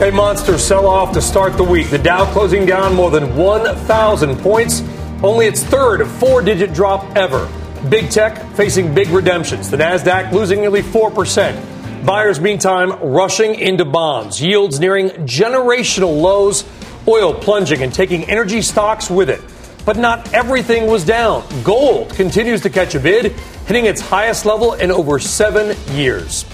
A monster sell off to start the week. The Dow closing down more than 1,000 points, only its third four digit drop ever. Big tech facing big redemptions. The NASDAQ losing nearly 4%. Buyers, meantime, rushing into bonds. Yields nearing generational lows. Oil plunging and taking energy stocks with it. But not everything was down. Gold continues to catch a bid, hitting its highest level in over seven years.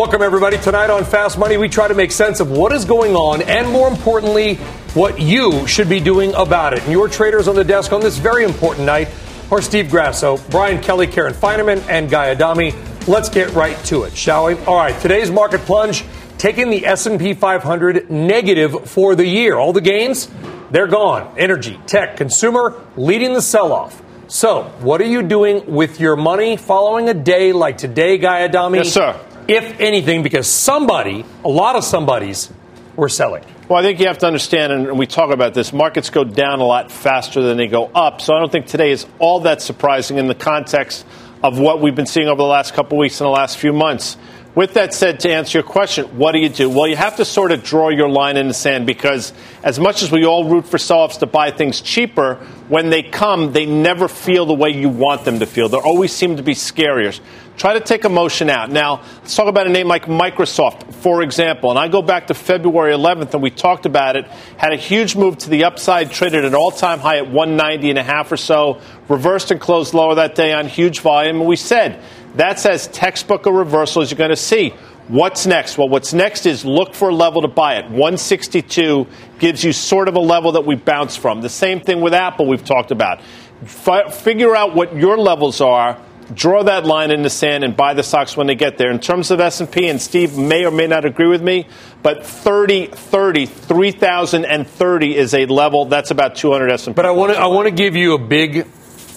Welcome, everybody. Tonight on Fast Money, we try to make sense of what is going on and, more importantly, what you should be doing about it. And your traders on the desk on this very important night are Steve Grasso, Brian Kelly, Karen Finerman, and Guy Adami. Let's get right to it, shall we? All right, today's market plunge taking the S&P 500 negative for the year. All the gains, they're gone. Energy, tech, consumer leading the sell-off. So, what are you doing with your money following a day like today, Guy Adami? Yes, sir if anything, because somebody, a lot of somebodies, were selling. Well, I think you have to understand, and we talk about this, markets go down a lot faster than they go up. So I don't think today is all that surprising in the context of what we've been seeing over the last couple weeks and the last few months. With that said, to answer your question, what do you do? Well, you have to sort of draw your line in the sand because as much as we all root for sell to buy things cheaper, when they come, they never feel the way you want them to feel. They always seem to be scarier. Try to take emotion out. Now, let's talk about a name like Microsoft, for example. And I go back to February 11th, and we talked about it. Had a huge move to the upside, traded an all-time high at 190 and a half or so, reversed and closed lower that day on huge volume. And we said that's as textbook a reversal as you're going to see. What's next? Well, what's next is look for a level to buy it. 162 gives you sort of a level that we bounce from. The same thing with Apple we've talked about. F- figure out what your levels are draw that line in the sand and buy the stocks when they get there. In terms of S&P, and Steve may or may not agree with me, but 30, 30, 3,030 is a level that's about 200 S&P. But I want to I want to give you a big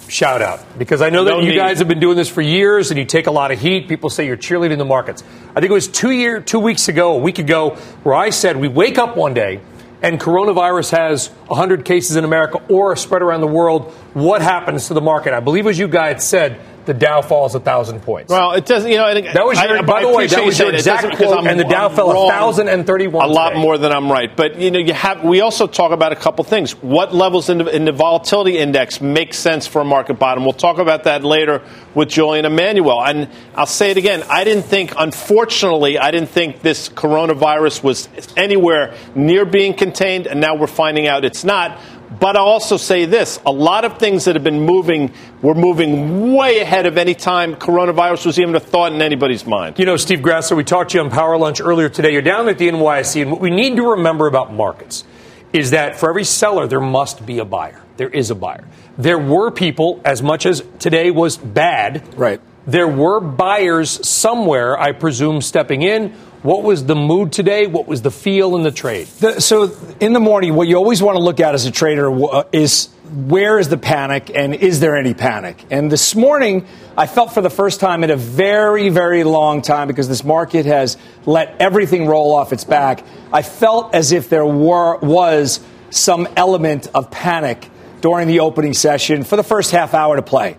shout out because I know that no you need. guys have been doing this for years and you take a lot of heat. People say you're cheerleading the markets. I think it was two year, two weeks ago, a week ago, where I said we wake up one day and coronavirus has 100 cases in America or spread around the world. What happens to the market? I believe as you guys said the Dow falls a thousand points. Well, it doesn't. You know, that was your, I, by I the way, that was your exact quote, and the Dow I'm fell a thousand and thirty-one. A lot more than I'm right, but you know, you have. We also talk about a couple things. What levels in the, in the volatility index make sense for a market bottom? We'll talk about that later with Julian Emanuel. And I'll say it again. I didn't think, unfortunately, I didn't think this coronavirus was anywhere near being contained, and now we're finding out it's not. But I'll also say this a lot of things that have been moving were moving way ahead of any time coronavirus was even a thought in anybody's mind. You know, Steve Grasso, we talked to you on Power Lunch earlier today. You're down at the NYSE, and what we need to remember about markets is that for every seller, there must be a buyer. There is a buyer. There were people, as much as today was bad. Right. There were buyers somewhere, I presume, stepping in what was the mood today? What was the feel in the trade? The, so, in the morning, what you always want to look at as a trader uh, is where is the panic and is there any panic? And this morning, I felt for the first time in a very, very long time because this market has let everything roll off its back. I felt as if there were, was some element of panic during the opening session for the first half hour to play.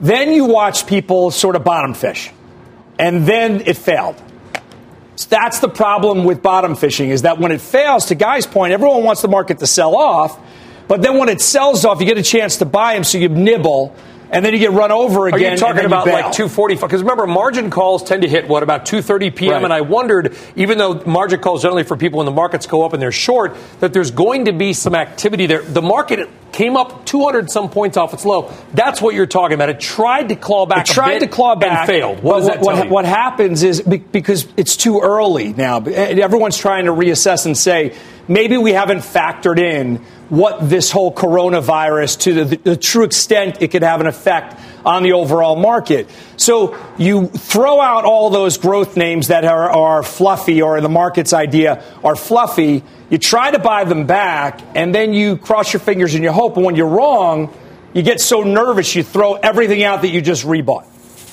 Then you watch people sort of bottom fish, and then it failed. That's the problem with bottom fishing is that when it fails, to Guy's point, everyone wants the market to sell off. But then when it sells off, you get a chance to buy them, so you nibble and then you get run over again. Are you talking about you like 245? Because remember, margin calls tend to hit what about 2:30 p.m. Right. And I wondered, even though margin calls generally for people when the markets go up and they're short, that there's going to be some activity there. The market came up 200 some points off its low. That's what you're talking about. It tried to claw back. It tried to claw back and failed. What, what, what, what happens is because it's too early now. Everyone's trying to reassess and say maybe we haven't factored in what this whole coronavirus to the, the, true extent it could have an effect on the overall market. So you throw out all those growth names that are, are fluffy or the market's idea are fluffy. You try to buy them back and then you cross your fingers and you hope. And when you're wrong, you get so nervous you throw everything out that you just rebought.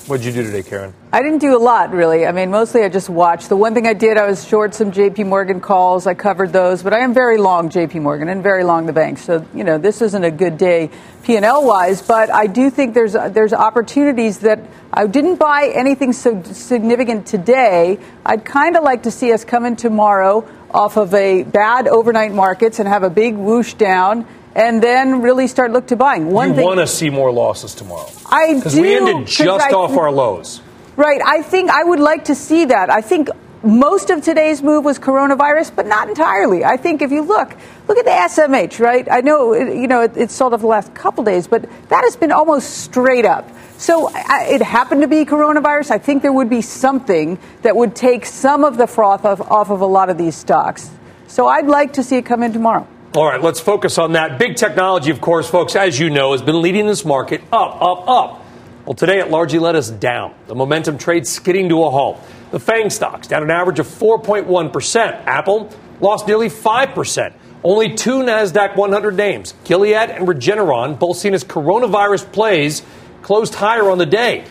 What did you do today, Karen? I didn't do a lot, really. I mean, mostly I just watched. The one thing I did, I was short some J.P. Morgan calls. I covered those, but I am very long J.P. Morgan and very long the bank. So, you know, this isn't a good day P&L wise, but I do think there's there's opportunities that I didn't buy anything so significant today. I'd kind of like to see us come in tomorrow off of a bad overnight markets and have a big whoosh down and then really start look to buying. One you want to see more losses tomorrow? I do because we ended just I, off our lows. Right. I think I would like to see that. I think most of today's move was coronavirus, but not entirely. I think if you look, look at the SMH, right? I know you know it, it's sold off the last couple days, but that has been almost straight up. So I, it happened to be coronavirus. I think there would be something that would take some of the froth off, off of a lot of these stocks. So I'd like to see it come in tomorrow. All right, let's focus on that. Big technology, of course, folks, as you know, has been leading this market up, up, up. Well, today it largely led us down. The momentum trade skidding to a halt. The FANG stocks down an average of 4.1%. Apple lost nearly 5%. Only two NASDAQ 100 names, Gilead and Regeneron, both seen as coronavirus plays, closed higher on the day.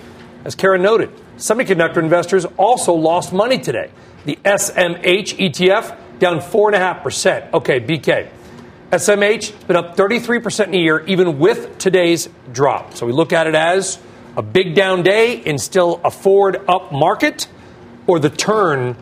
As Karen noted, semiconductor investors also lost money today. The SMH ETF down 4.5%. Okay, BK. SMH has been up 33% in a year, even with today's drop. So we look at it as a big down day in still a forward up market, or the turn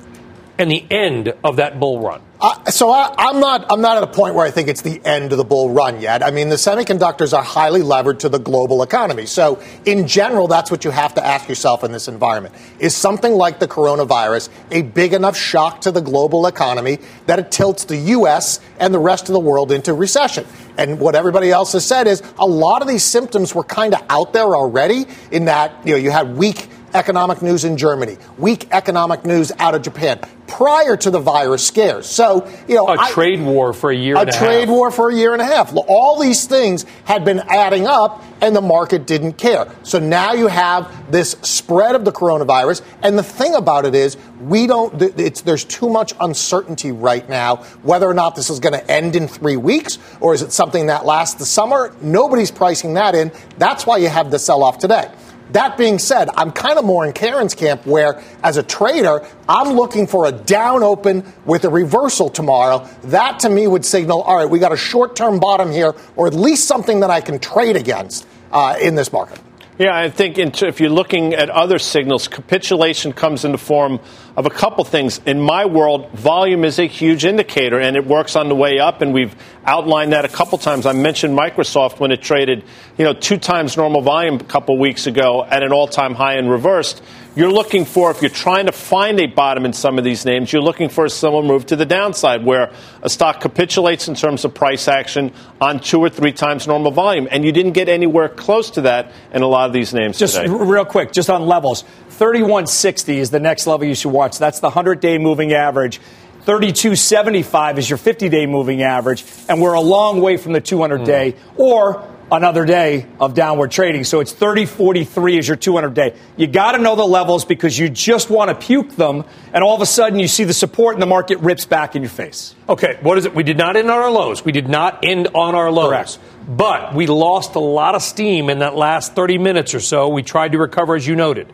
and the end of that bull run. Uh, so I, am not I'm not at a point where I think it's the end of the bull run yet. I mean, the semiconductors are highly levered to the global economy. So in general, that's what you have to ask yourself in this environment: is something like the coronavirus a big enough shock to the global economy that it tilts the U.S. and the rest of the world into recession? And what everybody else has said is a lot of these symptoms were kind of out there already. In that you know you had weak economic news in Germany, weak economic news out of Japan prior to the virus scares. So, you know, a I, trade war for a year a trade war for a year and a half. All these things had been adding up and the market didn't care. So now you have this spread of the coronavirus and the thing about it is we don't there's too much uncertainty right now whether or not this is going to end in 3 weeks or is it something that lasts the summer? Nobody's pricing that in. That's why you have the sell off today. That being said, I'm kind of more in Karen's camp where, as a trader, I'm looking for a down open with a reversal tomorrow. That to me would signal, all right, we got a short term bottom here, or at least something that I can trade against uh, in this market. Yeah, I think if you're looking at other signals, capitulation comes in the form of a couple things. In my world, volume is a huge indicator, and it works on the way up, and we've outlined that a couple times. I mentioned Microsoft when it traded, you know, two times normal volume a couple weeks ago at an all-time high and reversed you're looking for, if you're trying to find a bottom in some of these names, you're looking for a similar move to the downside where a stock capitulates in terms of price action on two or three times normal volume. And you didn't get anywhere close to that in a lot of these names just today. real quick, just on levels. 3160 is the next level you should watch. That's the 100 day moving average. 3275 is your 50 day moving average, and we're a long way from the 200 day. Mm. Or another day of downward trading. So it's 3043 is your 200 day. You got to know the levels because you just want to puke them, and all of a sudden you see the support and the market rips back in your face. Okay, what is it? We did not end on our lows. We did not end on our lows. Correct. But we lost a lot of steam in that last 30 minutes or so. We tried to recover, as you noted.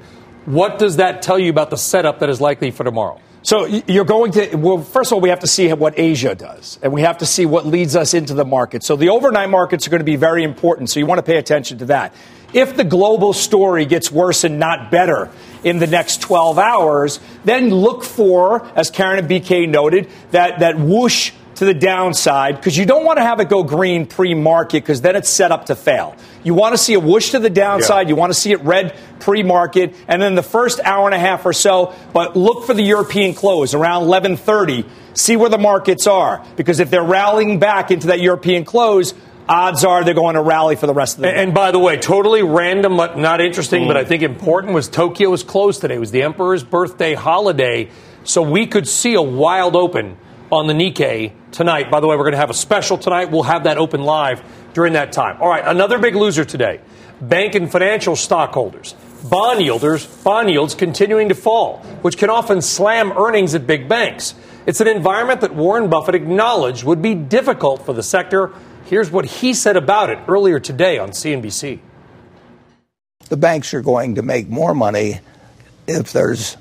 What does that tell you about the setup that is likely for tomorrow? So you're going to, well, first of all, we have to see what Asia does, and we have to see what leads us into the market. So the overnight markets are going to be very important, so you want to pay attention to that. If the global story gets worse and not better in the next 12 hours, then look for, as Karen and BK noted, that, that whoosh to the downside because you don't want to have it go green pre market because then it's set up to fail. You want to see a whoosh to the downside. Yeah. You want to see it red pre market. And then the first hour and a half or so, but look for the European close around 1130. See where the markets are because if they're rallying back into that European close, odds are they're going to rally for the rest of the day. And by the way, totally random, but not interesting, mm. but I think important was Tokyo was closed today. It was the emperor's birthday holiday, so we could see a wild open on the Nikkei tonight. By the way, we're going to have a special tonight. We'll have that open live during that time. All right, another big loser today bank and financial stockholders. Bond yielders, bond yields continuing to fall, which can often slam earnings at big banks. It's an environment that Warren Buffett acknowledged would be difficult for the sector. Here's what he said about it earlier today on CNBC. The banks are going to make more money if there's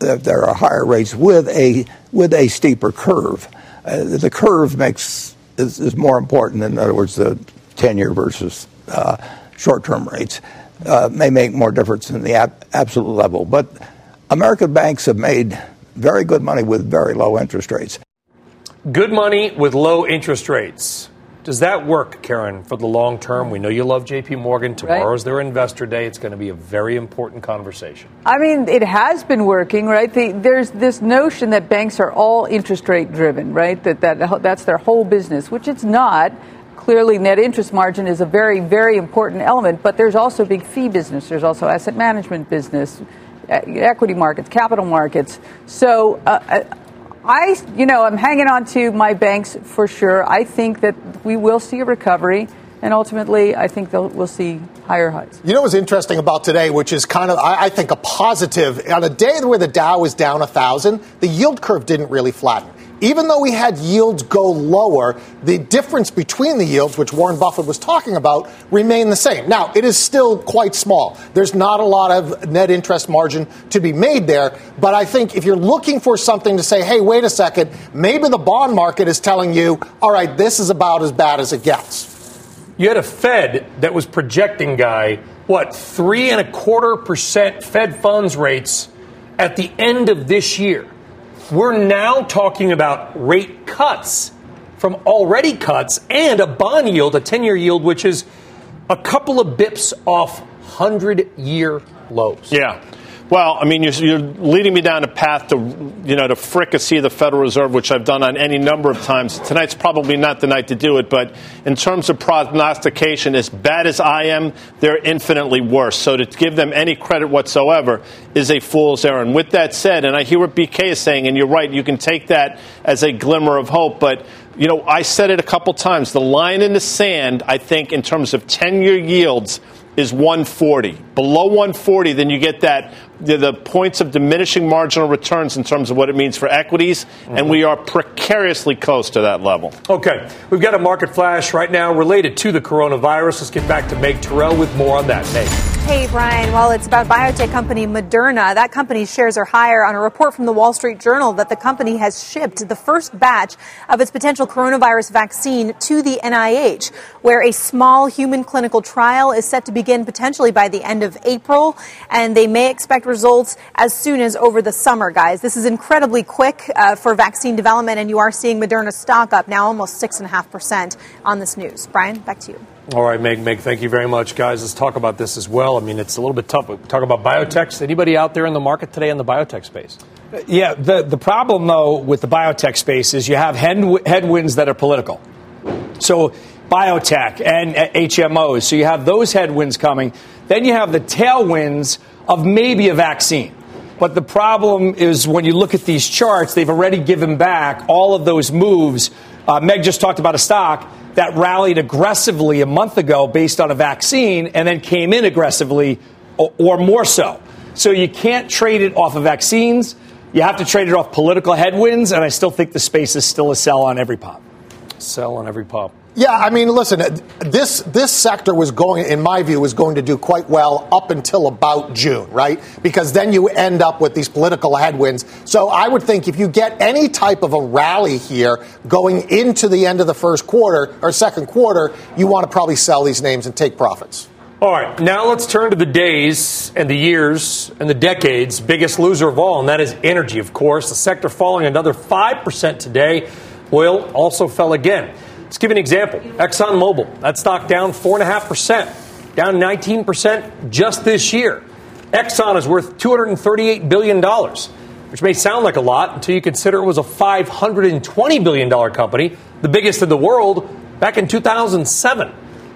if there are higher rates with a with a steeper curve. Uh, the curve makes is, is, more important. In other words, the ten year versus uh, short term rates uh, may make more difference in the ab- absolute level. But American banks have made very good money with very low interest rates. Good money with low interest rates. Does that work, Karen, for the long term? We know you love JP Morgan. Tomorrow's right. their investor day. It's going to be a very important conversation. I mean, it has been working, right? The, there's this notion that banks are all interest rate driven, right? That, that that's their whole business, which it's not. Clearly, net interest margin is a very, very important element, but there's also big fee business. There's also asset management business, equity markets, capital markets. So, uh, uh I, you know, I'm hanging on to my banks for sure. I think that we will see a recovery, and ultimately, I think we'll see higher highs. You know what's interesting about today, which is kind of, I, I think, a positive. On a day where the Dow was down a thousand, the yield curve didn't really flatten even though we had yields go lower, the difference between the yields, which Warren Buffett was talking about, remained the same. Now, it is still quite small. There's not a lot of net interest margin to be made there. But I think if you're looking for something to say, hey, wait a second, maybe the bond market is telling you, all right, this is about as bad as it gets. You had a Fed that was projecting, Guy, what, three and a quarter percent Fed funds rates at the end of this year. We're now talking about rate cuts from already cuts and a bond yield, a 10 year yield, which is a couple of bips off 100 year lows. Yeah. Well, I mean, you're, you're, leading me down a path to, you know, to fricassee the Federal Reserve, which I've done on any number of times. Tonight's probably not the night to do it, but in terms of prognostication, as bad as I am, they're infinitely worse. So to give them any credit whatsoever is a fool's errand. With that said, and I hear what BK is saying, and you're right, you can take that as a glimmer of hope, but you know, I said it a couple times. The line in the sand, I think, in terms of 10 year yields, is 140. Below 140, then you get that the, the, points of diminishing marginal returns in terms of what it means for equities, mm-hmm. and we are precariously close to that level. Okay, we've got a market flash right now related to the coronavirus. Let's get back to Meg Terrell with more on that. Meg. Hey, Brian. Well, it's about biotech company Moderna. That company's shares are higher on a report from the Wall Street Journal that the company has shipped the first batch of its potential coronavirus vaccine to the NIH, where a small human clinical trial is set to begin potentially by the end of April, and they may expect results as soon as over the summer, guys. This is incredibly quick uh, for vaccine development, and you are seeing Moderna stock up now almost 6.5% on this news. Brian, back to you. All right, Meg, Meg, thank you very much, guys. Let's talk about this as well. I mean, it's a little bit tough. We talk about biotechs. Anybody out there in the market today in the biotech space? Yeah, the, the problem, though, with the biotech space is you have headwinds that are political. So, biotech and HMOs. So, you have those headwinds coming. Then you have the tailwinds of maybe a vaccine. But the problem is when you look at these charts, they've already given back all of those moves. Uh, Meg just talked about a stock that rallied aggressively a month ago based on a vaccine and then came in aggressively or, or more so. So you can't trade it off of vaccines. You have to trade it off political headwinds, and I still think the space is still a sell on every pop. Sell on every pop. Yeah, I mean, listen, this this sector was going, in my view, was going to do quite well up until about June, right? Because then you end up with these political headwinds. So I would think if you get any type of a rally here going into the end of the first quarter or second quarter, you want to probably sell these names and take profits. All right, now let's turn to the days and the years and the decades biggest loser of all, and that is energy, of course. The sector falling another 5% today. Oil also fell again. Let's give an example. ExxonMobil, that stock down 4.5%, down 19% just this year. Exxon is worth $238 billion, which may sound like a lot until you consider it was a $520 billion company, the biggest in the world, back in 2007.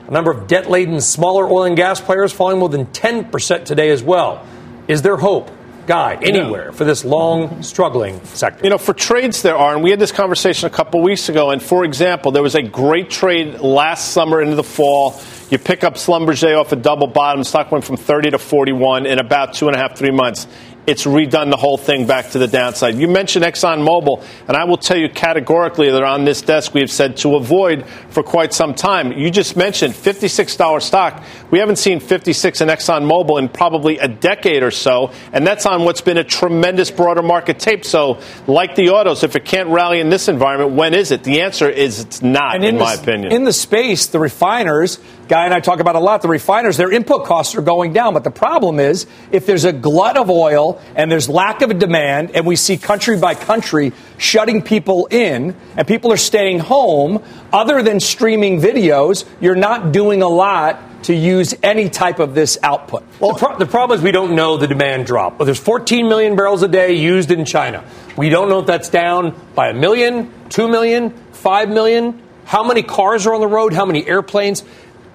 A number of debt laden smaller oil and gas players falling more than 10% today as well. Is there hope? Guide anywhere for this long, struggling sector. You know, for trades there are, and we had this conversation a couple weeks ago. And for example, there was a great trade last summer into the fall. You pick up Schlumberger off a double bottom. Stock went from 30 to 41 in about two and a half, three months it's redone the whole thing back to the downside. You mentioned ExxonMobil, and I will tell you categorically that on this desk we have said to avoid for quite some time. You just mentioned $56 stock. We haven't seen 56 in ExxonMobil in probably a decade or so, and that's on what's been a tremendous broader market tape. So, like the autos, if it can't rally in this environment, when is it? The answer is it's not, in, in my opinion. In the space, the refiners Guy and I talk about a lot. The refiners, their input costs are going down. But the problem is, if there's a glut of oil and there's lack of demand, and we see country by country shutting people in, and people are staying home, other than streaming videos, you're not doing a lot to use any type of this output. Well, the, pro- the, problem is we don't know the demand drop. Well, there's 14 million barrels a day used in China. We don't know if that's down by a million, two million, five million. How many cars are on the road? How many airplanes?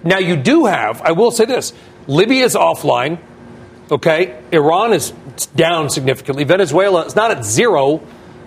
Now, you do have, I will say this Libya is offline, okay? Iran is down significantly. Venezuela is not at zero,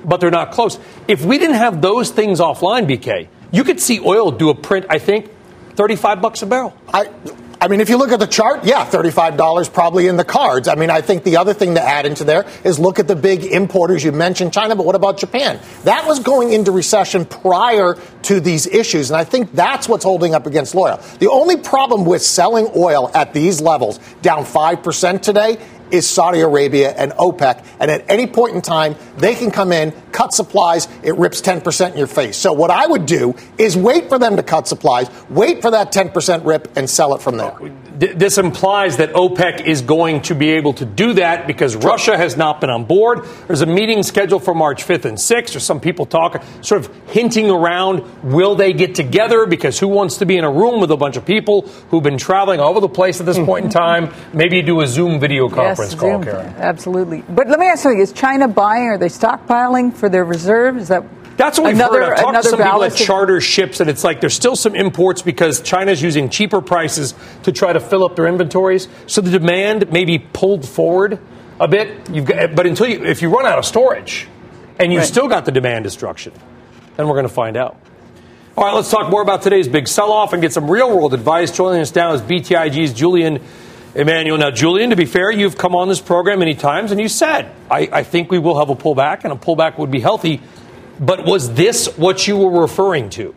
but they're not close. If we didn't have those things offline, BK, you could see oil do a print, I think, 35 bucks a barrel. I, I mean, if you look at the chart, yeah, $35 probably in the cards. I mean, I think the other thing to add into there is look at the big importers. You mentioned China, but what about Japan? That was going into recession prior to these issues, and I think that's what's holding up against oil. The only problem with selling oil at these levels, down 5% today, is Saudi Arabia and OPEC. And at any point in time, they can come in, cut supplies, it rips 10% in your face. So what I would do is wait for them to cut supplies, wait for that 10% rip, and sell it from there this implies that OPEC is going to be able to do that because Russia has not been on board. There's a meeting scheduled for March 5th and 6th, or some people talk, sort of hinting around will they get together? Because who wants to be in a room with a bunch of people who've been traveling all over the place at this point in time? Maybe do a Zoom video conference yes, call, Zoom. Karen. Absolutely. But let me ask you: Is China buying? Are they stockpiling for their reserves? Is that that's what we've another, heard. I've talked to some people that charter ships, and it's like there's still some imports because China's using cheaper prices to try to fill up their inventories. So the demand may be pulled forward a bit. You've got, but until you, if you run out of storage, and you've right. still got the demand destruction, then we're going to find out. All right, let's talk more about today's big sell-off and get some real-world advice. Joining us now is BTIG's Julian Emanuel. Now, Julian, to be fair, you've come on this program many times, and you said, I, I think we will have a pullback, and a pullback would be healthy. But was this what you were referring to?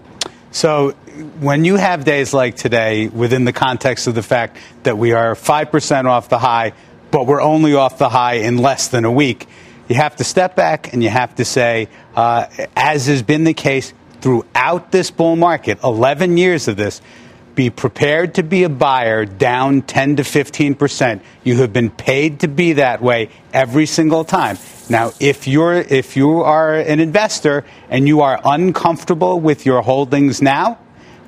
So, when you have days like today, within the context of the fact that we are 5% off the high, but we're only off the high in less than a week, you have to step back and you have to say, uh, as has been the case throughout this bull market, 11 years of this, be prepared to be a buyer down 10 to 15 percent. You have been paid to be that way every single time. Now, if you're if you are an investor and you are uncomfortable with your holdings now,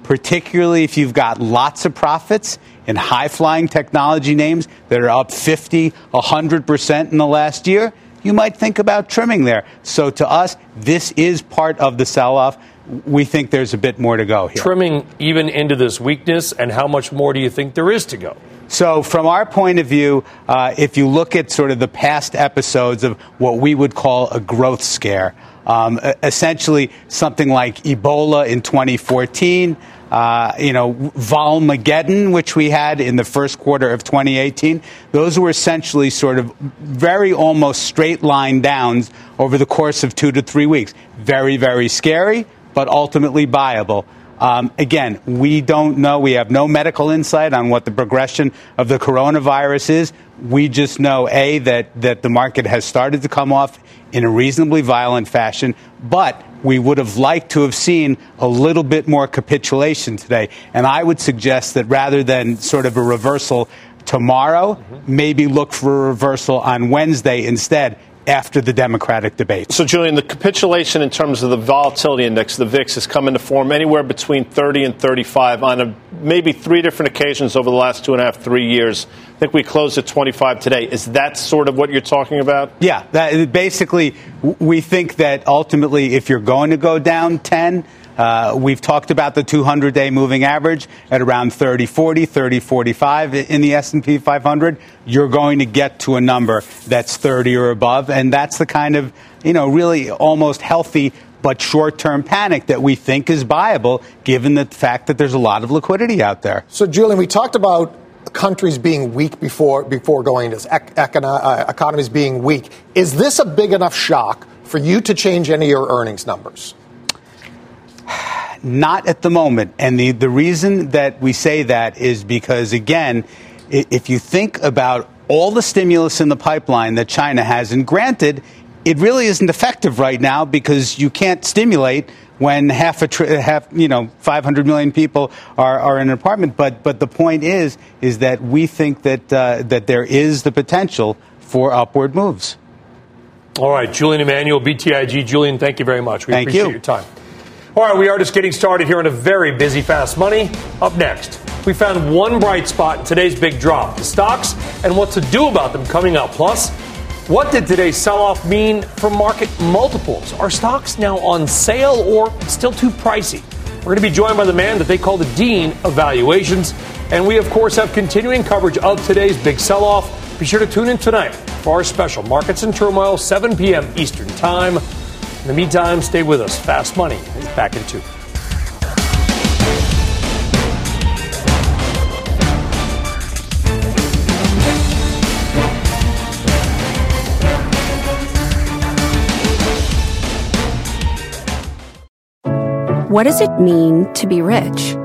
particularly if you've got lots of profits in high flying technology names that are up 50, 100% in the last year, you might think about trimming there. So to us, this is part of the sell off. We think there's a bit more to go here. Trimming even into this weakness, and how much more do you think there is to go? So, from our point of view, uh, if you look at sort of the past episodes of what we would call a growth scare, um, essentially something like Ebola in 2014, uh, you know, Volmageddon, which we had in the first quarter of 2018, those were essentially sort of very almost straight line downs over the course of two to three weeks. Very, very scary, but ultimately viable. Um, again, we don't know. We have no medical insight on what the progression of the coronavirus is. We just know, A, that, that the market has started to come off in a reasonably violent fashion, but we would have liked to have seen a little bit more capitulation today. And I would suggest that rather than sort of a reversal tomorrow, mm-hmm. maybe look for a reversal on Wednesday instead after the Democratic debate. So, Julian, the capitulation in terms of the volatility index, the VIX, has come into form anywhere between 30 and 35 on a, maybe three different occasions over the last two and a half, three years. I think we closed at 25 today. Is that sort of what you're talking about? Yeah. That, basically, we think that ultimately, if you're going to go down 10, Uh, we've talked about the 200-day moving average at around 30, 40, 30, 45 in the S&P 500. You're going to get to a number that's 30 or above, and that's the kind of you know really almost healthy but short-term panic that we think is viable, given the fact that there's a lot of liquidity out there. So, Julian, we talked about countries being weak before before going to ec- econo- uh, economies being weak. Is this a big enough shock for you to change any of your earnings numbers? Not at the moment. And the, the reason that we say that is because, again, if you think about all the stimulus in the pipeline that China has, and granted, it really isn't effective right now because you can't stimulate when half a tri- half you know 500 million people are, are in an apartment. But but the point is is that we think that uh, that there is the potential for upward moves. All right, Julian Emanuel, BTIG. Julian, thank you very much. We thank appreciate you. your time. All right, we are just getting started here on a very busy Fast Money. Up next, we found one bright spot in today's big drop the stocks and what to do about them coming up. Plus, what did today's sell off mean for market multiples? Are stocks now on sale or still too pricey? We're going to be joined by the man that they call the Dean of Valuations. And we, of course, have continuing coverage of today's big sell off. Be sure to tune in tonight for our special Markets in Turmoil, 7 p.m. Eastern Time. In the meantime, stay with us. Fast Money is back in two. What does it mean to be rich?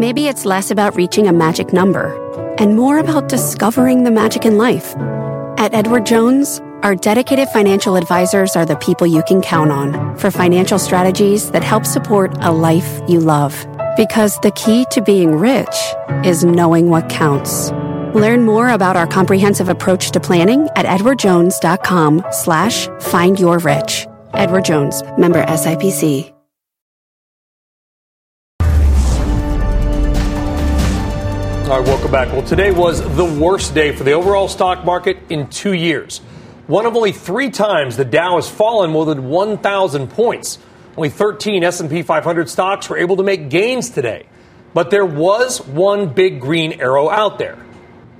Maybe it's less about reaching a magic number and more about discovering the magic in life. At Edward Jones, our dedicated financial advisors are the people you can count on for financial strategies that help support a life you love. Because the key to being rich is knowing what counts. Learn more about our comprehensive approach to planning at edwardjones.com slash find your rich. Edward Jones, member SIPC. All right, welcome back. Well, today was the worst day for the overall stock market in two years. One of only three times the Dow has fallen more than 1,000 points. Only 13 S&P 500 stocks were able to make gains today. But there was one big green arrow out there.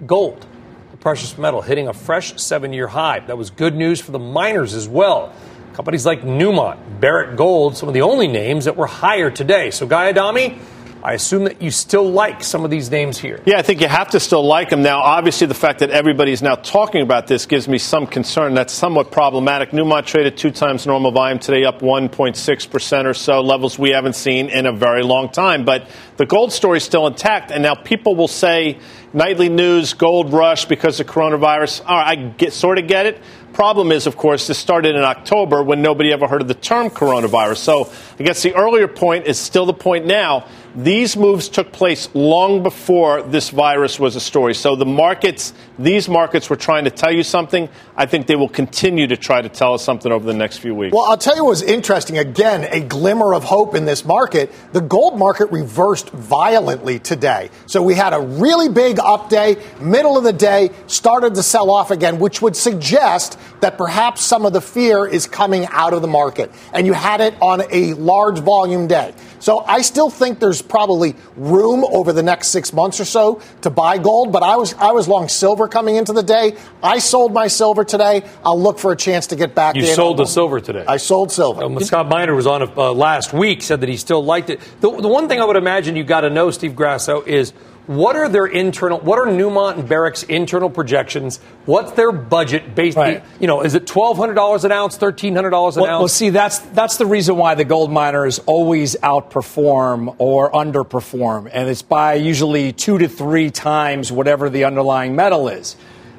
Gold, the precious metal, hitting a fresh seven-year high. That was good news for the miners as well. Companies like Newmont, Barrick Gold, some of the only names that were higher today. So, Guy Adami, I assume that you still like some of these names here. Yeah, I think you have to still like them. Now, obviously, the fact that everybody's now talking about this gives me some concern. That's somewhat problematic. Newmont traded two times normal volume today, up 1.6% or so, levels we haven't seen in a very long time. But the gold story is still intact. And now people will say, nightly news, gold rush because of coronavirus. All right, I get, sort of get it. Problem is, of course, this started in October when nobody ever heard of the term coronavirus. So I guess the earlier point is still the point now. These moves took place long before this virus was a story. So the markets, these markets were trying to tell you something. I think they will continue to try to tell us something over the next few weeks. Well, I'll tell you what was interesting. Again, a glimmer of hope in this market. The gold market reversed violently today. So we had a really big up day, middle of the day, started to sell off again, which would suggest that perhaps some of the fear is coming out of the market. And you had it on a large volume day. So I still think there's probably room over the next six months or so to buy gold. But I was I was long silver coming into the day. I sold my silver today. I'll look for a chance to get back. You sold the silver today. I sold silver. Um, Scott Minerd was on uh, last week. Said that he still liked it. The, the one thing I would imagine you got to know, Steve Grasso, is what are their internal? What are Newmont and Barrick's internal projections? What's their budget based? Right. You know, is it twelve hundred dollars an ounce, thirteen hundred dollars an well, ounce? Well, see, that's that's the reason why the gold miners always outperform or underperform, and it's by usually two to three times whatever the underlying metal is.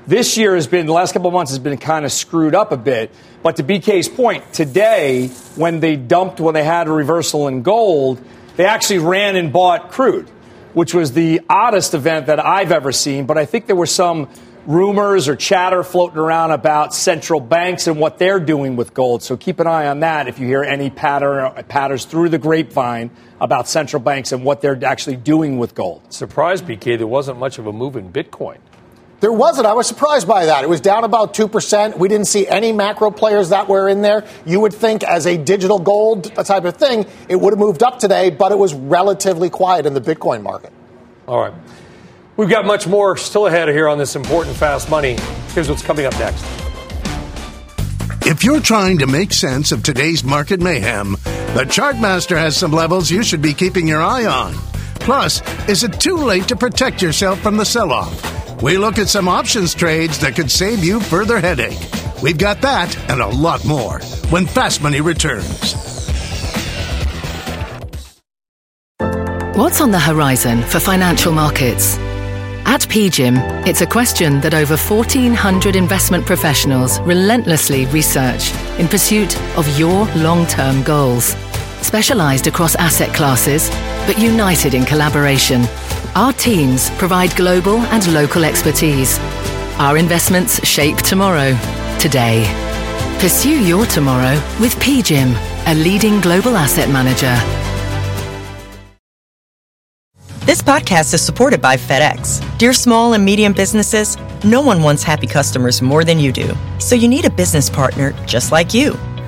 This year has been the last couple of months has been kind of screwed up a bit. But to BK's point, today when they dumped when they had a reversal in gold, they actually ran and bought crude, which was the oddest event that I've ever seen. But I think there were some rumors or chatter floating around about central banks and what they're doing with gold. So keep an eye on that if you hear any patter, patterns through the grapevine about central banks and what they're actually doing with gold. Surprised, BK, there wasn't much of a move in Bitcoin. There wasn't. I was surprised by that. It was down about 2%. We didn't see any macro players that were in there. You would think, as a digital gold type of thing, it would have moved up today, but it was relatively quiet in the Bitcoin market. All right. We've got much more still ahead here on this important fast money. Here's what's coming up next. If you're trying to make sense of today's market mayhem, the Chartmaster has some levels you should be keeping your eye on. Plus, is it too late to protect yourself from the sell off? We look at some options trades that could save you further headache. We've got that and a lot more when Fast Money returns. What's on the horizon for financial markets? At PGIM, it's a question that over 1,400 investment professionals relentlessly research in pursuit of your long term goals. Specialised across asset classes, but united in collaboration our teams provide global and local expertise. Our investments shape tomorrow, today. Pursue your tomorrow with PGIM, a leading global asset manager. This podcast is supported by FedEx. Dear small and medium businesses, no one wants happy customers more than you do. So you need a business partner just like you.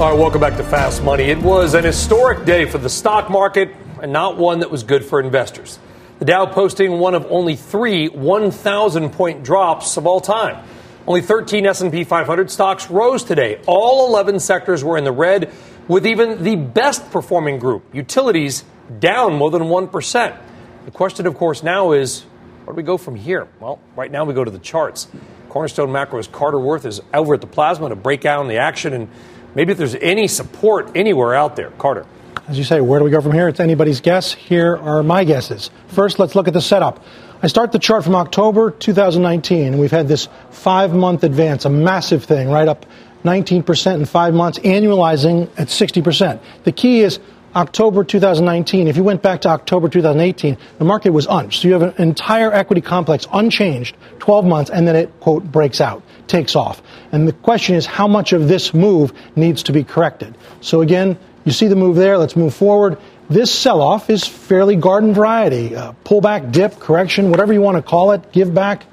All right, welcome back to Fast Money. It was an historic day for the stock market and not one that was good for investors. The Dow posting one of only three 1,000 point drops of all time. Only 13 S&P 500 stocks rose today. All 11 sectors were in the red, with even the best performing group, utilities, down more than 1%. The question, of course, now is where do we go from here? Well, right now we go to the charts. Cornerstone Macro's Carter Worth is over at the plasma to break down the action and maybe if there's any support anywhere out there. Carter. As you say, where do we go from here? It's anybody's guess. Here are my guesses. First, let's look at the setup. I start the chart from October 2019, and we've had this five month advance, a massive thing, right up 19% in five months, annualizing at 60%. The key is October 2019. If you went back to October 2018, the market was unched. So you have an entire equity complex unchanged 12 months, and then it, quote, breaks out, takes off. And the question is how much of this move needs to be corrected? So again, you see the move there. Let's move forward. This sell off is fairly garden variety. Uh, pullback, dip, correction, whatever you want to call it, give back,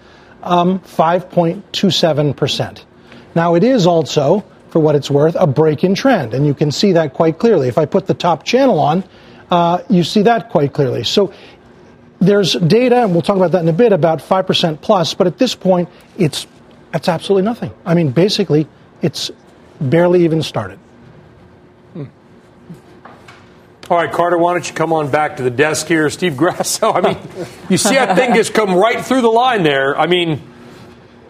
um, 5.27%. Now, it is also, for what it's worth, a break in trend. And you can see that quite clearly. If I put the top channel on, uh, you see that quite clearly. So there's data, and we'll talk about that in a bit, about 5% plus, but at this point, it's that's absolutely nothing. I mean, basically, it's barely even started. Hmm. All right, Carter, why don't you come on back to the desk here? Steve Grasso, I mean, you see that thing just come right through the line there. I mean,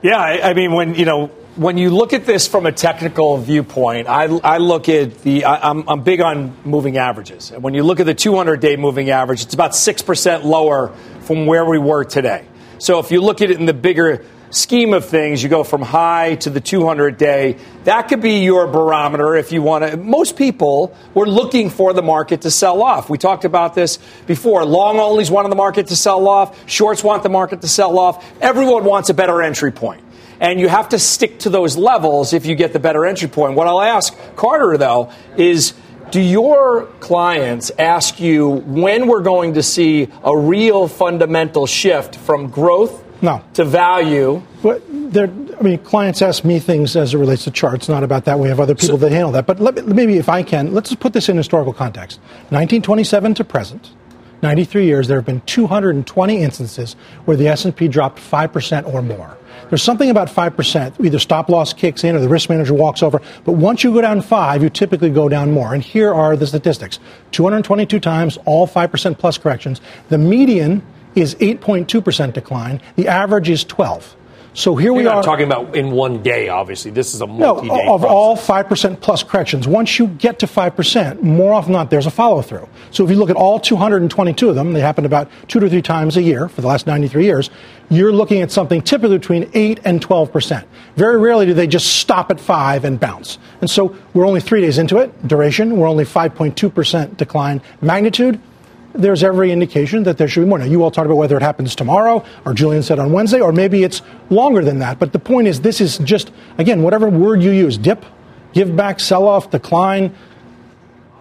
yeah, I, I mean, when, you know, when you look at this from a technical viewpoint, I, I look at the, I, I'm, I'm big on moving averages. And when you look at the 200 day moving average, it's about 6% lower from where we were today. So if you look at it in the bigger scheme of things, you go from high to the 200 day. That could be your barometer if you want to. Most people were looking for the market to sell off. We talked about this before. Long onlys wanted the market to sell off, shorts want the market to sell off. Everyone wants a better entry point. And you have to stick to those levels if you get the better entry point. What I'll ask Carter, though, is do your clients ask you when we're going to see a real fundamental shift from growth no. to value. But I mean, clients ask me things as it relates to charts, not about that. We have other people so, that handle that. But let, maybe if I can, let's just put this in historical context. 1927 to present, 93 years, there have been 220 instances where the S&P dropped 5% or more. There's something about 5%, either stop loss kicks in or the risk manager walks over. But once you go down 5, you typically go down more. And here are the statistics. 222 times, all 5% plus corrections. The median is 8.2% decline. The average is 12. So here You're we not are. talking about in one day, obviously. This is a multi-day No, of process. all 5% plus corrections, once you get to 5%, more often than not, there's a follow through. So if you look at all 222 of them, they happen about two to three times a year for the last 93 years, you're looking at something typically between 8 and 12%. Very rarely do they just stop at 5 and bounce. And so we're only three days into it, duration, we're only 5.2% decline magnitude there's every indication that there should be more. Now, you all talked about whether it happens tomorrow, or Julian said on Wednesday, or maybe it's longer than that. But the point is, this is just, again, whatever word you use dip, give back, sell off, decline,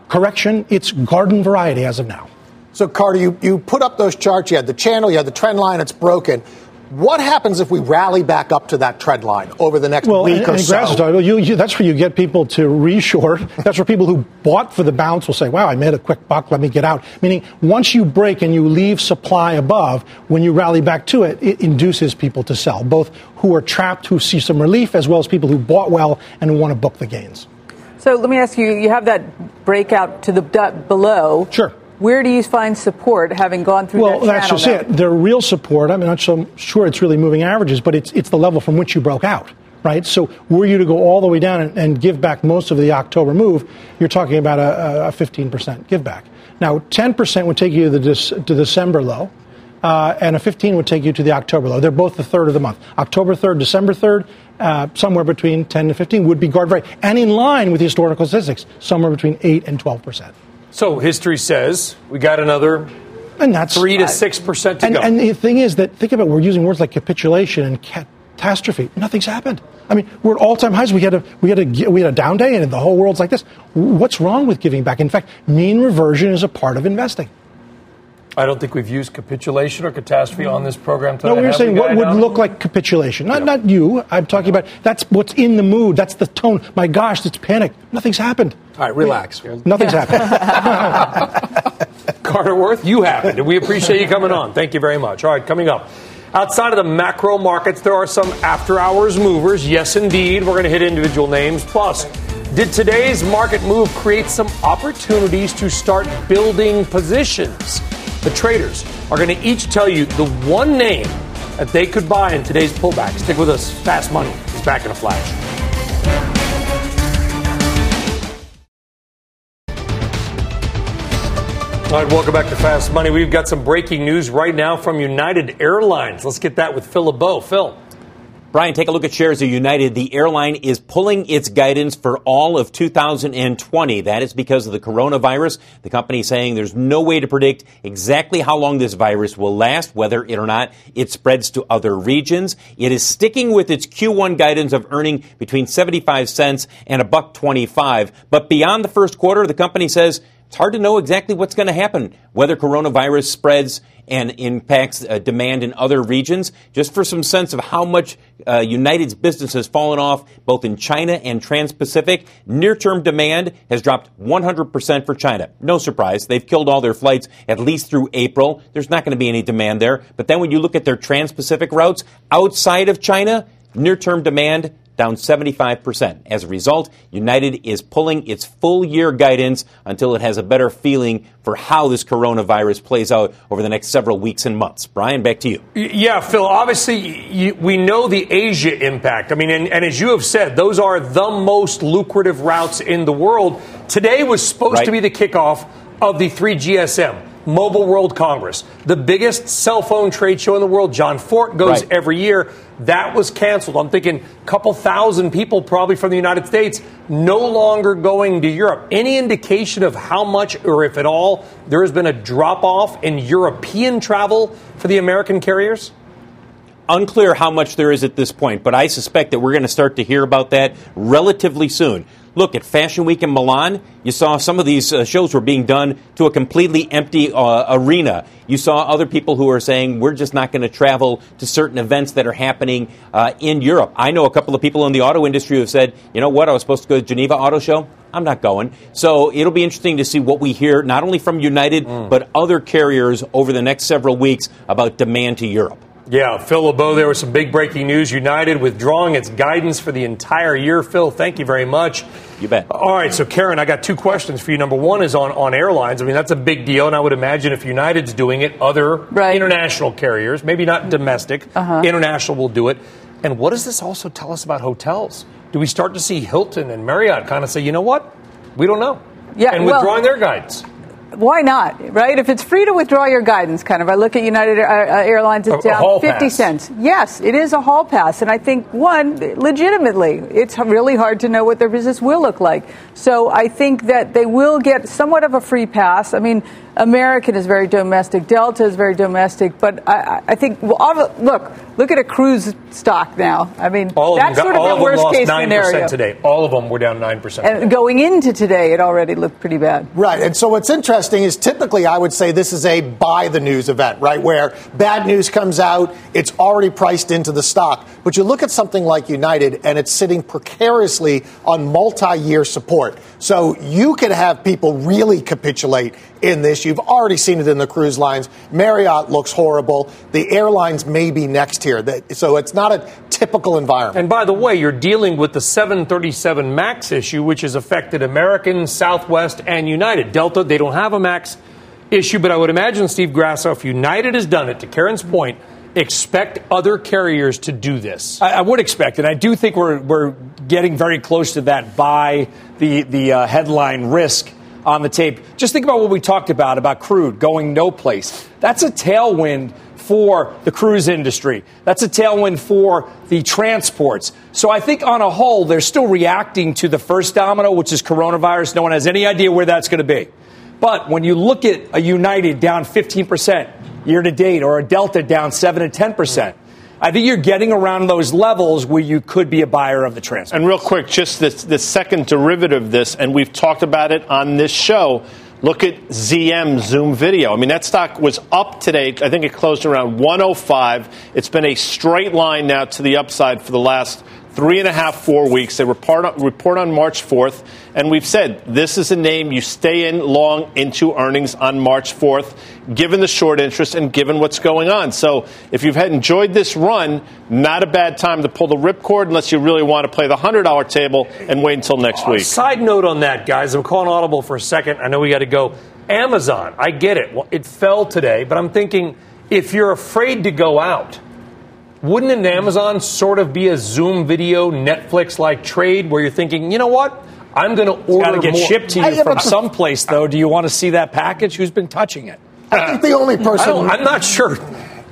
correction it's garden variety as of now. So, Carter, you, you put up those charts. You had the channel, you had the trend line, it's broken. What happens if we rally back up to that trend line over the next Well, week and, or and so? Talking- well, you, you, that's where you get people to reshort. That's where people who bought for the bounce will say, wow, I made a quick buck, let me get out. Meaning, once you break and you leave supply above, when you rally back to it, it induces people to sell, both who are trapped, who see some relief, as well as people who bought well and who want to book the gains. So let me ask you: You have that breakout to the below. Sure. Where do you find support, having gone through Well, that that's just now? it. The real support, I'm not so sure it's really moving averages, but it's, it's the level from which you broke out, right? So were you to go all the way down and, and give back most of the October move, you're talking about a, a 15% give back. Now, 10% would take you to the, to December low. Uh, and a 15 would take you to the October low. They're both the third of the month. October 3rd, December 3rd, uh, somewhere between 10 to 15 would be guard rate. And in line with historical statistics, somewhere between 8 and 12%. So history says we got another and that's three to six percent to and, go. and the thing is that think about it, we're using words like capitulation and catastrophe. Nothing's happened. I mean, we're at all-time highs. We had a we had a we had a down day, and the whole world's like this. What's wrong with giving back? In fact, mean reversion is a part of investing. I don't think we've used capitulation or catastrophe on this program today. No, we were have saying we, what would look like capitulation. Not not you. I'm talking about that's what's in the mood. That's the tone. My gosh, it's panic. Nothing's happened. All right, relax. Nothing's happened. Carter Worth, you happened. We appreciate you coming on. Thank you very much. All right, coming up. Outside of the macro markets, there are some after hours movers. Yes, indeed. We're going to hit individual names. Plus, did today's market move create some opportunities to start building positions? The traders are going to each tell you the one name that they could buy in today's pullback. Stick with us. Fast Money is back in a flash. All right, welcome back to Fast Money. We've got some breaking news right now from United Airlines. Let's get that with Phil LeBeau. Phil. Brian, take a look at shares of United. The airline is pulling its guidance for all of 2020. That is because of the coronavirus. The company is saying there's no way to predict exactly how long this virus will last, whether it or not it spreads to other regions. It is sticking with its Q1 guidance of earning between 75 cents and a buck 25. But beyond the first quarter, the company says it's hard to know exactly what's going to happen, whether coronavirus spreads and impacts uh, demand in other regions. Just for some sense of how much uh, United's business has fallen off, both in China and Trans-Pacific, near-term demand has dropped 100% for China. No surprise. They've killed all their flights at least through April. There's not going to be any demand there. But then when you look at their Trans-Pacific routes outside of China, near-term demand down 75%. As a result, United is pulling its full year guidance until it has a better feeling for how this coronavirus plays out over the next several weeks and months. Brian, back to you. Yeah, Phil, obviously you, we know the Asia impact. I mean, and, and, as you have said, those are the most lucrative routes in the world. Today was supposed right. to be the kickoff of the 3GSM. Mobile World Congress, the biggest cell phone trade show in the world. John Fortt goes right. every year. That was canceled. I'm thinking a couple thousand people, probably from the United States, no longer going to Europe. Any indication of how much, or if at all, there has been a drop off in European travel for the American carriers? Unclear how much there is at this point, but I suspect that we're going to start to hear about that relatively soon. Look, at Fashion Week in Milan, you saw some of these uh, shows were being done to a completely empty uh, arena. You saw other people who are saying, we're just not going to travel to certain events that are happening uh, in Europe. I know a couple of people in the auto industry who have said, you know what, I was supposed to go to Geneva Auto Show. I'm not going. So it'll be interesting to see what we hear, not only from United, mm. but other carriers over the next several weeks about demand to Europe. Yeah, Phil LeBeau, there was some big breaking news. United withdrawing its guidance for the entire year. Phil, thank you very much. You bet. All right, so Karen, I got two questions for you. Number one is on, on airlines. I mean, that's a big deal, and I would imagine if United's doing it, other right. international carriers, maybe not domestic, uh-huh. international will do it. And what does this also tell us about hotels? Do we start to see Hilton and Marriott kind of say, you know what? We don't know. Yeah, and well- withdrawing their guidance. Why not? Right? If it's free to withdraw your guidance, kind of. I look at United uh, Airlines, it's down 50 pass. cents. Yes, it is a hall pass. And I think, one, legitimately, it's really hard to know what their business will look like. So I think that they will get somewhat of a free pass. I mean, American is very domestic, Delta is very domestic, but I, I- I think, well, all look, look at a cruise stock now. I mean, All of that's them, sort got, all of of the them worst lost case 9% scenario. today. All of them were down 9%. And going into today, it already looked pretty bad. Right. And so what's interesting is typically I would say this is a buy the news event, right? Where bad news comes out, it's already priced into the stock. But you look at something like United and it's sitting precariously on multi year support. So you could have people really capitulate in this. You've already seen it in the cruise lines. Marriott looks horrible. The airlines may be next here. So it's not a typical environment. And by the way, you're dealing with the 737 MAX issue, which has affected American, Southwest, and United. Delta, they don't have a MAX issue, but I would imagine, Steve Grasso, if United has done it, to Karen's point, expect other carriers to do this. I, I would expect, and I do think we're, we're getting very close to that by the, the uh, headline risk on the tape. Just think about what we talked about, about crude going no place. That's a tailwind for the cruise industry. That's a tailwind for the transports. So I think on a whole, they're still reacting to the first domino, which is coronavirus. No one has any idea where that's going to be. But when you look at a United down 15% year to date or a Delta down 7 to 10%, I think you're getting around those levels where you could be a buyer of the transport. And real quick, just this, the second derivative of this, and we've talked about it on this show. Look at ZM Zoom Video. I mean, that stock was up today. I think it closed around 105. It's been a straight line now to the upside for the last three and a half, four weeks. They report on, report on March 4th, and we've said this is a name you stay in long into earnings on March 4th, given the short interest and given what's going on. So if you've had enjoyed this run, not a bad time to pull the ripcord unless you really want to play the $100 table and wait until next uh, week. Side note on that, guys. I'm calling audible for a second. I know we got to go. Amazon, I get it. Well, it fell today, but I'm thinking if you're afraid to go out, wouldn't an Amazon sort of be a Zoom video Netflix like trade where you're thinking, you know what? I'm going to order got to get more. shipped to I you have from someplace, though. Do you want to see that package? Who's been touching it? I think the only person. I'm not sure.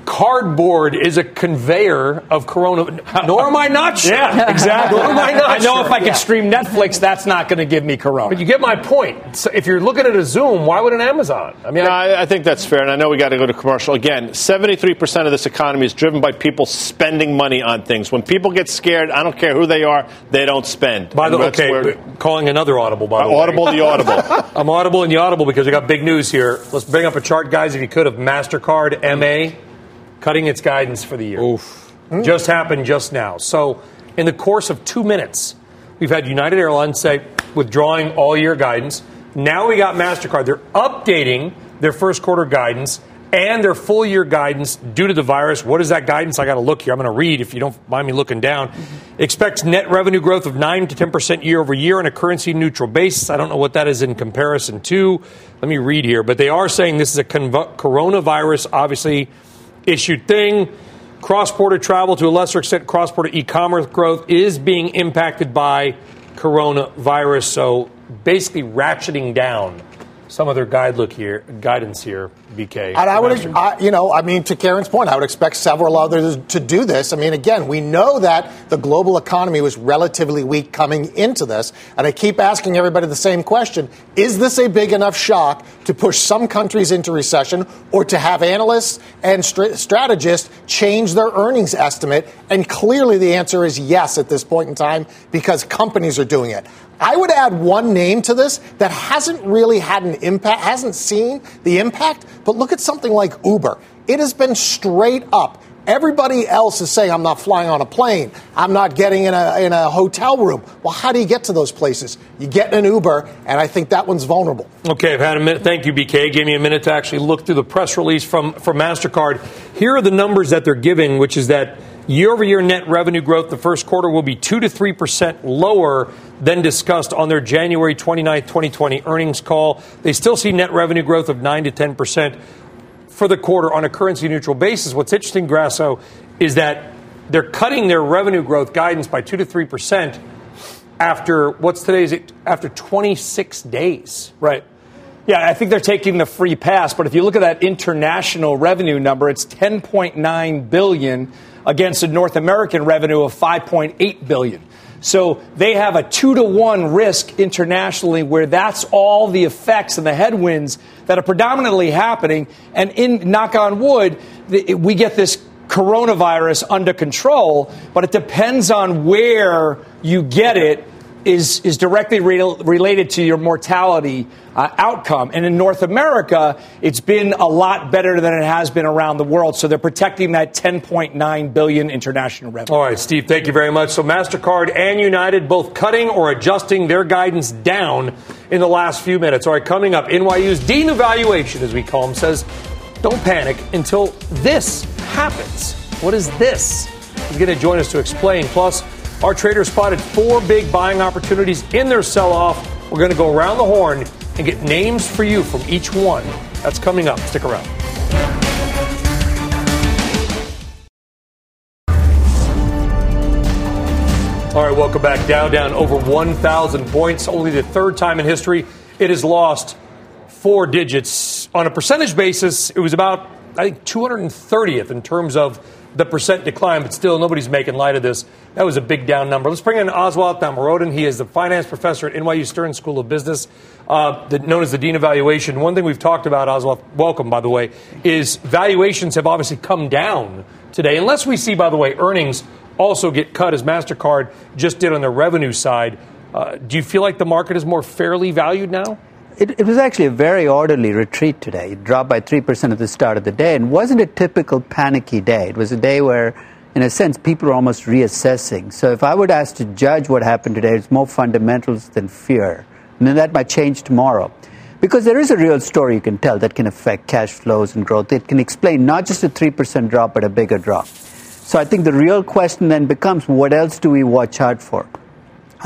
Cardboard is a conveyor of corona. Nor am I not sure. Yeah, exactly. Nor am I not I know sure. if I could Yeah. stream Netflix, that's not going to give me corona. But you get my point. So if you're looking at a Zoom, why would an Amazon? I mean, No, I, I, I think that's fair, and I know we got to go to commercial. Again, 73% of this economy is driven by people spending money on things. When people get scared, I don't care who they are, they don't spend. by the way, that's okay, where- calling another audible. By the way, Audible the Audible. I'm audible in the audible because we got big news here. Let's bring up a chart, guys, if you could, of Mastercard MA cutting its guidance for the year. Just happened just now. So, in the course of two minutes, we've had United Airlines say withdrawing all year guidance. Now we got Mastercard. They're updating their first quarter guidance and their full year guidance due to the virus. What is that guidance? I got to look here. I'm going to read if you don't mind me looking down. Expects net revenue growth of 9 to 10% year over year on a currency neutral basis. I don't know what that is in comparison to. Let me read here. But they are saying this is a conv- coronavirus, obviously, issued thing. Cross border travel, to a lesser extent, cross border e commerce growth is being impacted by coronavirus. So basically, ratcheting down some of their guide look here, guidance here, BK. And I would, I, you know, I mean, to Karen's point, I would expect several others to do this. I mean, again, we know that the global economy was relatively weak coming into this, and I keep asking everybody the same question: Is this a big enough shock to push some countries into recession, or to have analysts and str- strategists change their earnings estimate? And clearly, the answer is yes at this point in time because companies are doing it. I would add one name to this that hasn't really had an impact, hasn't seen the impact, but look at something like Uber. It has been straight up. Everybody else is saying, I'm not flying on a plane. I'm not getting in a, in a hotel room. Well, how do you get to those places? You get in an Uber, and I think that one's vulnerable. Okay, I've had a minute. Thank you, BK. Gave me a minute to actually look through the press release from, from MasterCard. Here are the numbers that they're giving, which is that year over year net revenue growth the first quarter will be 2 to 3% lower than discussed on their January 29th, 2020 earnings call. They still see net revenue growth of 9 to 10% for the quarter on a currency neutral basis. What's interesting, Grasso, is that they're cutting their revenue growth guidance by 2 to 3% after what's today's after 26 days. Right. Yeah, I think they're taking the free pass, but if you look at that international revenue number, it's 10.9 billion against a North American revenue of 5.8 billion. So they have a two to one risk internationally where that's all the effects and the headwinds that are predominantly happening. And in knock on wood, we get this coronavirus under control, but it depends on where you get it is, is directly re- related to your mortality uh, outcome. And in North America, it's been a lot better than it has been around the world. So they're protecting that 10.9 billion international revenue. All right, Steve, thank you very much. So MasterCard and United both cutting or adjusting their guidance down in the last few minutes. All right, coming up, NYU's Dean of Valuation, as we call him, says, don't panic until this happens. What is this? He's going to join us to explain. Plus, our traders spotted four big buying opportunities in their sell off. We're going to go around the horn and get names for you from each one. That's coming up. Stick around. All right, welcome back. Dow down over 1,000 points. Only the third time in history it has lost four digits. On a percentage basis, it was about, I think, 230th in terms of the percent decline, but still nobody's making light of this. That was a big down number. Let's bring in Aswath Damodaran. He is the finance professor at NYU Stern School of Business, uh, the, known as the Dean of Valuation. One thing we've talked about, Aswath, welcome, by the way, is valuations have obviously come down today, unless we see, by the way, earnings also get cut as MasterCard just did on the revenue side. Uh, do you feel like the market is more fairly valued now? It, it, was actually a very orderly retreat today. It dropped by 3% at the start of the day and wasn't a typical panicky day. It was a day where, in a sense, people were almost reassessing. So if I would ask to judge what happened today, it's more fundamentals than fear. And then that might change tomorrow. Because there is a real story you can tell that can affect cash flows and growth. It can explain not just a 3% drop, but a bigger drop. So I think the real question then becomes what else do we watch out for?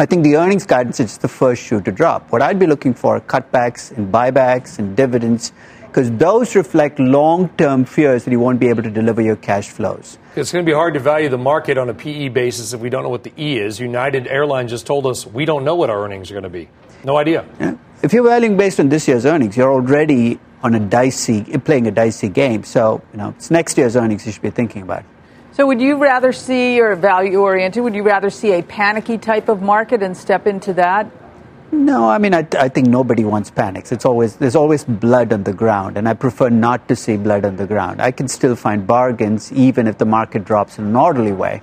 I think the earnings guidance is the first shoe to drop. What I'd be looking for are cutbacks and buybacks and dividends because those reflect long term fears that you won't be able to deliver your cash flows. It's going to be hard to value the market on a PE basis if we don't know what the E is. United Airlines just told us we don't know what our earnings are going to be. No idea. Yeah. If you're valuing based on this year's earnings, you're already on a dicey, playing a dicey game. So, you know, it's next year's earnings you should be thinking about. So, would you rather see, or value oriented, would you rather see a panicky type of market and step into that? No, I mean, I, I, think nobody wants panics. It's always there's always blood on the ground, and I prefer not to see blood on the ground. I can still find bargains even if the market drops in an orderly way.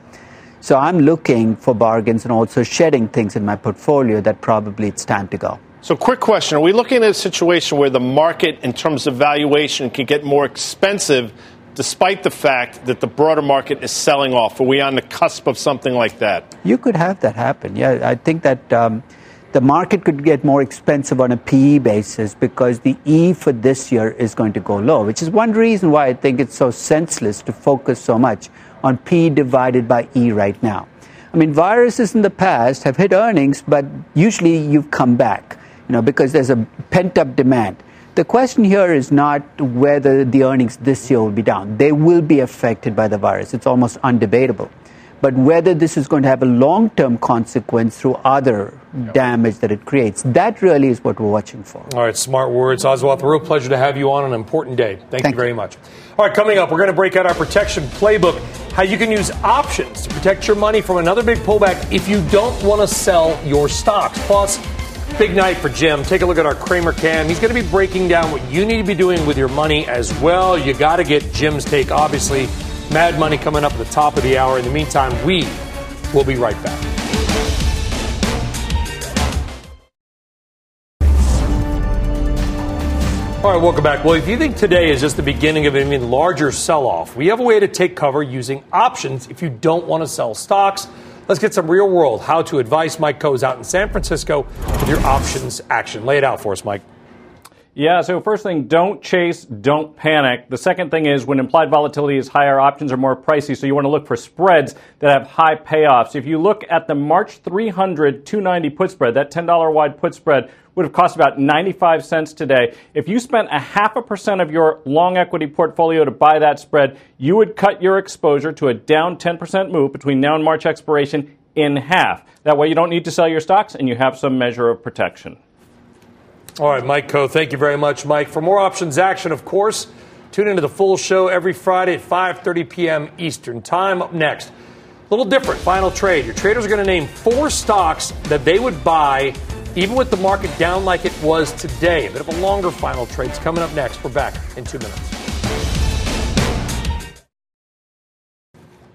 So I'm looking for bargains and also shedding things in my portfolio that probably it's time to go. So, quick question: Are we looking at a situation where the market, in terms of valuation, can get more expensive despite the fact that the broader market is selling off? Are we on the cusp of something like that? You could have that happen. Yeah, I think that um, the market could get more expensive on a PE basis because the E for this year is going to go low, which is one reason why I think it's so senseless to focus so much on P divided by E right now. I mean, viruses in the past have hit earnings, but usually you've come back, you know, because there's a pent up demand. The question here is not whether the earnings this year will be down. They will be affected by the virus. It's almost undebatable. But whether this is going to have a long term consequence through other yep. damage that it creates, that really is what we're watching for. All right, smart words. Aswath, a real pleasure to have you on an important day. Thank, Thank you very you. much. All right, coming up, we're going to break out our protection playbook how you can use options to protect your money from another big pullback if you don't want to sell your stocks. Plus, Big night for Jim. Take a look at our Cramer Cam. He's going to be breaking down what you need to be doing with your money as well. You got to get Jim's take, obviously. Mad Money coming up at the top of the hour. In the meantime, we will be right back. All right, welcome back. Well, if you think today is just the beginning of an even larger sell off, we have a way to take cover using options if you don't want to sell stocks. Let's get some real world how to advice. Mike Khouw's out in San Francisco with your options action. Lay it out for us, Mike. Yeah, so first thing, don't chase, don't panic. The second thing is when implied volatility is higher, options are more pricey, so you want to look for spreads that have high payoffs. If you look at the March 300 290 put spread, that $10 wide put spread would have cost about 95 cents today. If you spent a half a percent of your long equity portfolio to buy that spread, you would cut your exposure to a down 10% move between now and March expiration in half. That way you don't need to sell your stocks and you have some measure of protection. All right, Mike Khouw, thank you very much, Mike. For more options action, of course, tune into the full show every Friday at 5:30 p.m. Eastern Time. Up next, a little different final trade. Your traders are going to name four stocks that they would buy even with the market down like it was today. A bit of a longer final trade's coming up next. We're back in 2 minutes.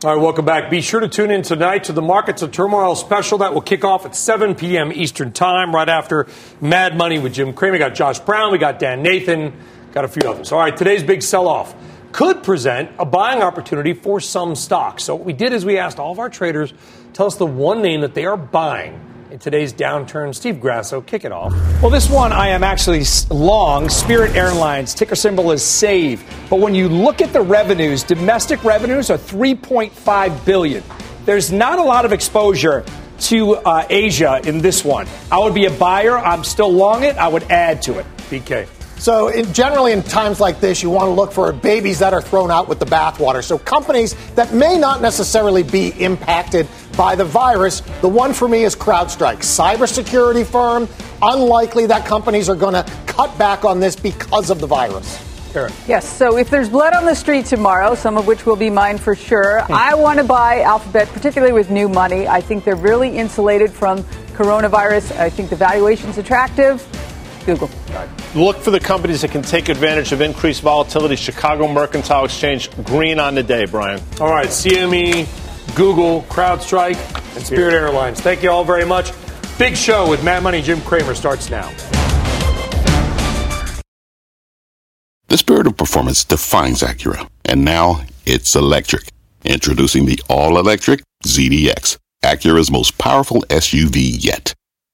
All right, welcome back. Be sure to tune in tonight to the Markets of Turmoil special that will kick off at 7 p.m. Eastern Time, right after Mad Money with Jim Cramer. We got Josh Brown, we got Dan Nathan, got a few others. All right, today's big sell off could present a buying opportunity for some stocks. So, what we did is we asked all of our traders tell us the one name that they are buying in today's downturn. Steve Grasso, kick it off. Well, this one I am actually long. Spirit Airlines, ticker symbol is SAVE. But when you look at the revenues, domestic revenues are 3.5 billion. There's not a lot of exposure to uh, Asia in this one. I would be a buyer. I'm still long it. I would add to it. BK. So, in, generally, in times like this, you want to look for babies that are thrown out with the bathwater. So, companies that may not necessarily be impacted by the virus. The one for me is CrowdStrike, cybersecurity firm. Unlikely that companies are going to cut back on this because of the virus. Yes, so if there's blood on the street tomorrow, some of which will be mine for sure, hmm. I want to buy Alphabet, particularly with new money. I think they're really insulated from coronavirus. I think the valuation's attractive. Google. Look for the companies that can take advantage of increased volatility. Chicago Mercantile Exchange, green on the day, Brian. All right, CME, Google, CrowdStrike, and Spirit Airlines. Thank you all very much. Big show with Mad Money Jim Cramer starts now. The spirit of performance defines Acura, and now it's electric. Introducing the all electric ZDX, Acura's most powerful SUV yet.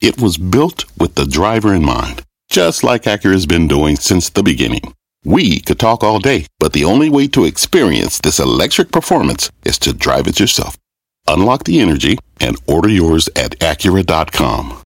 It was built with the driver in mind, just like Acura's been doing since the beginning. We could talk all day, but the only way to experience this electric performance is to drive it yourself. Unlock the energy and order yours at Acura.com.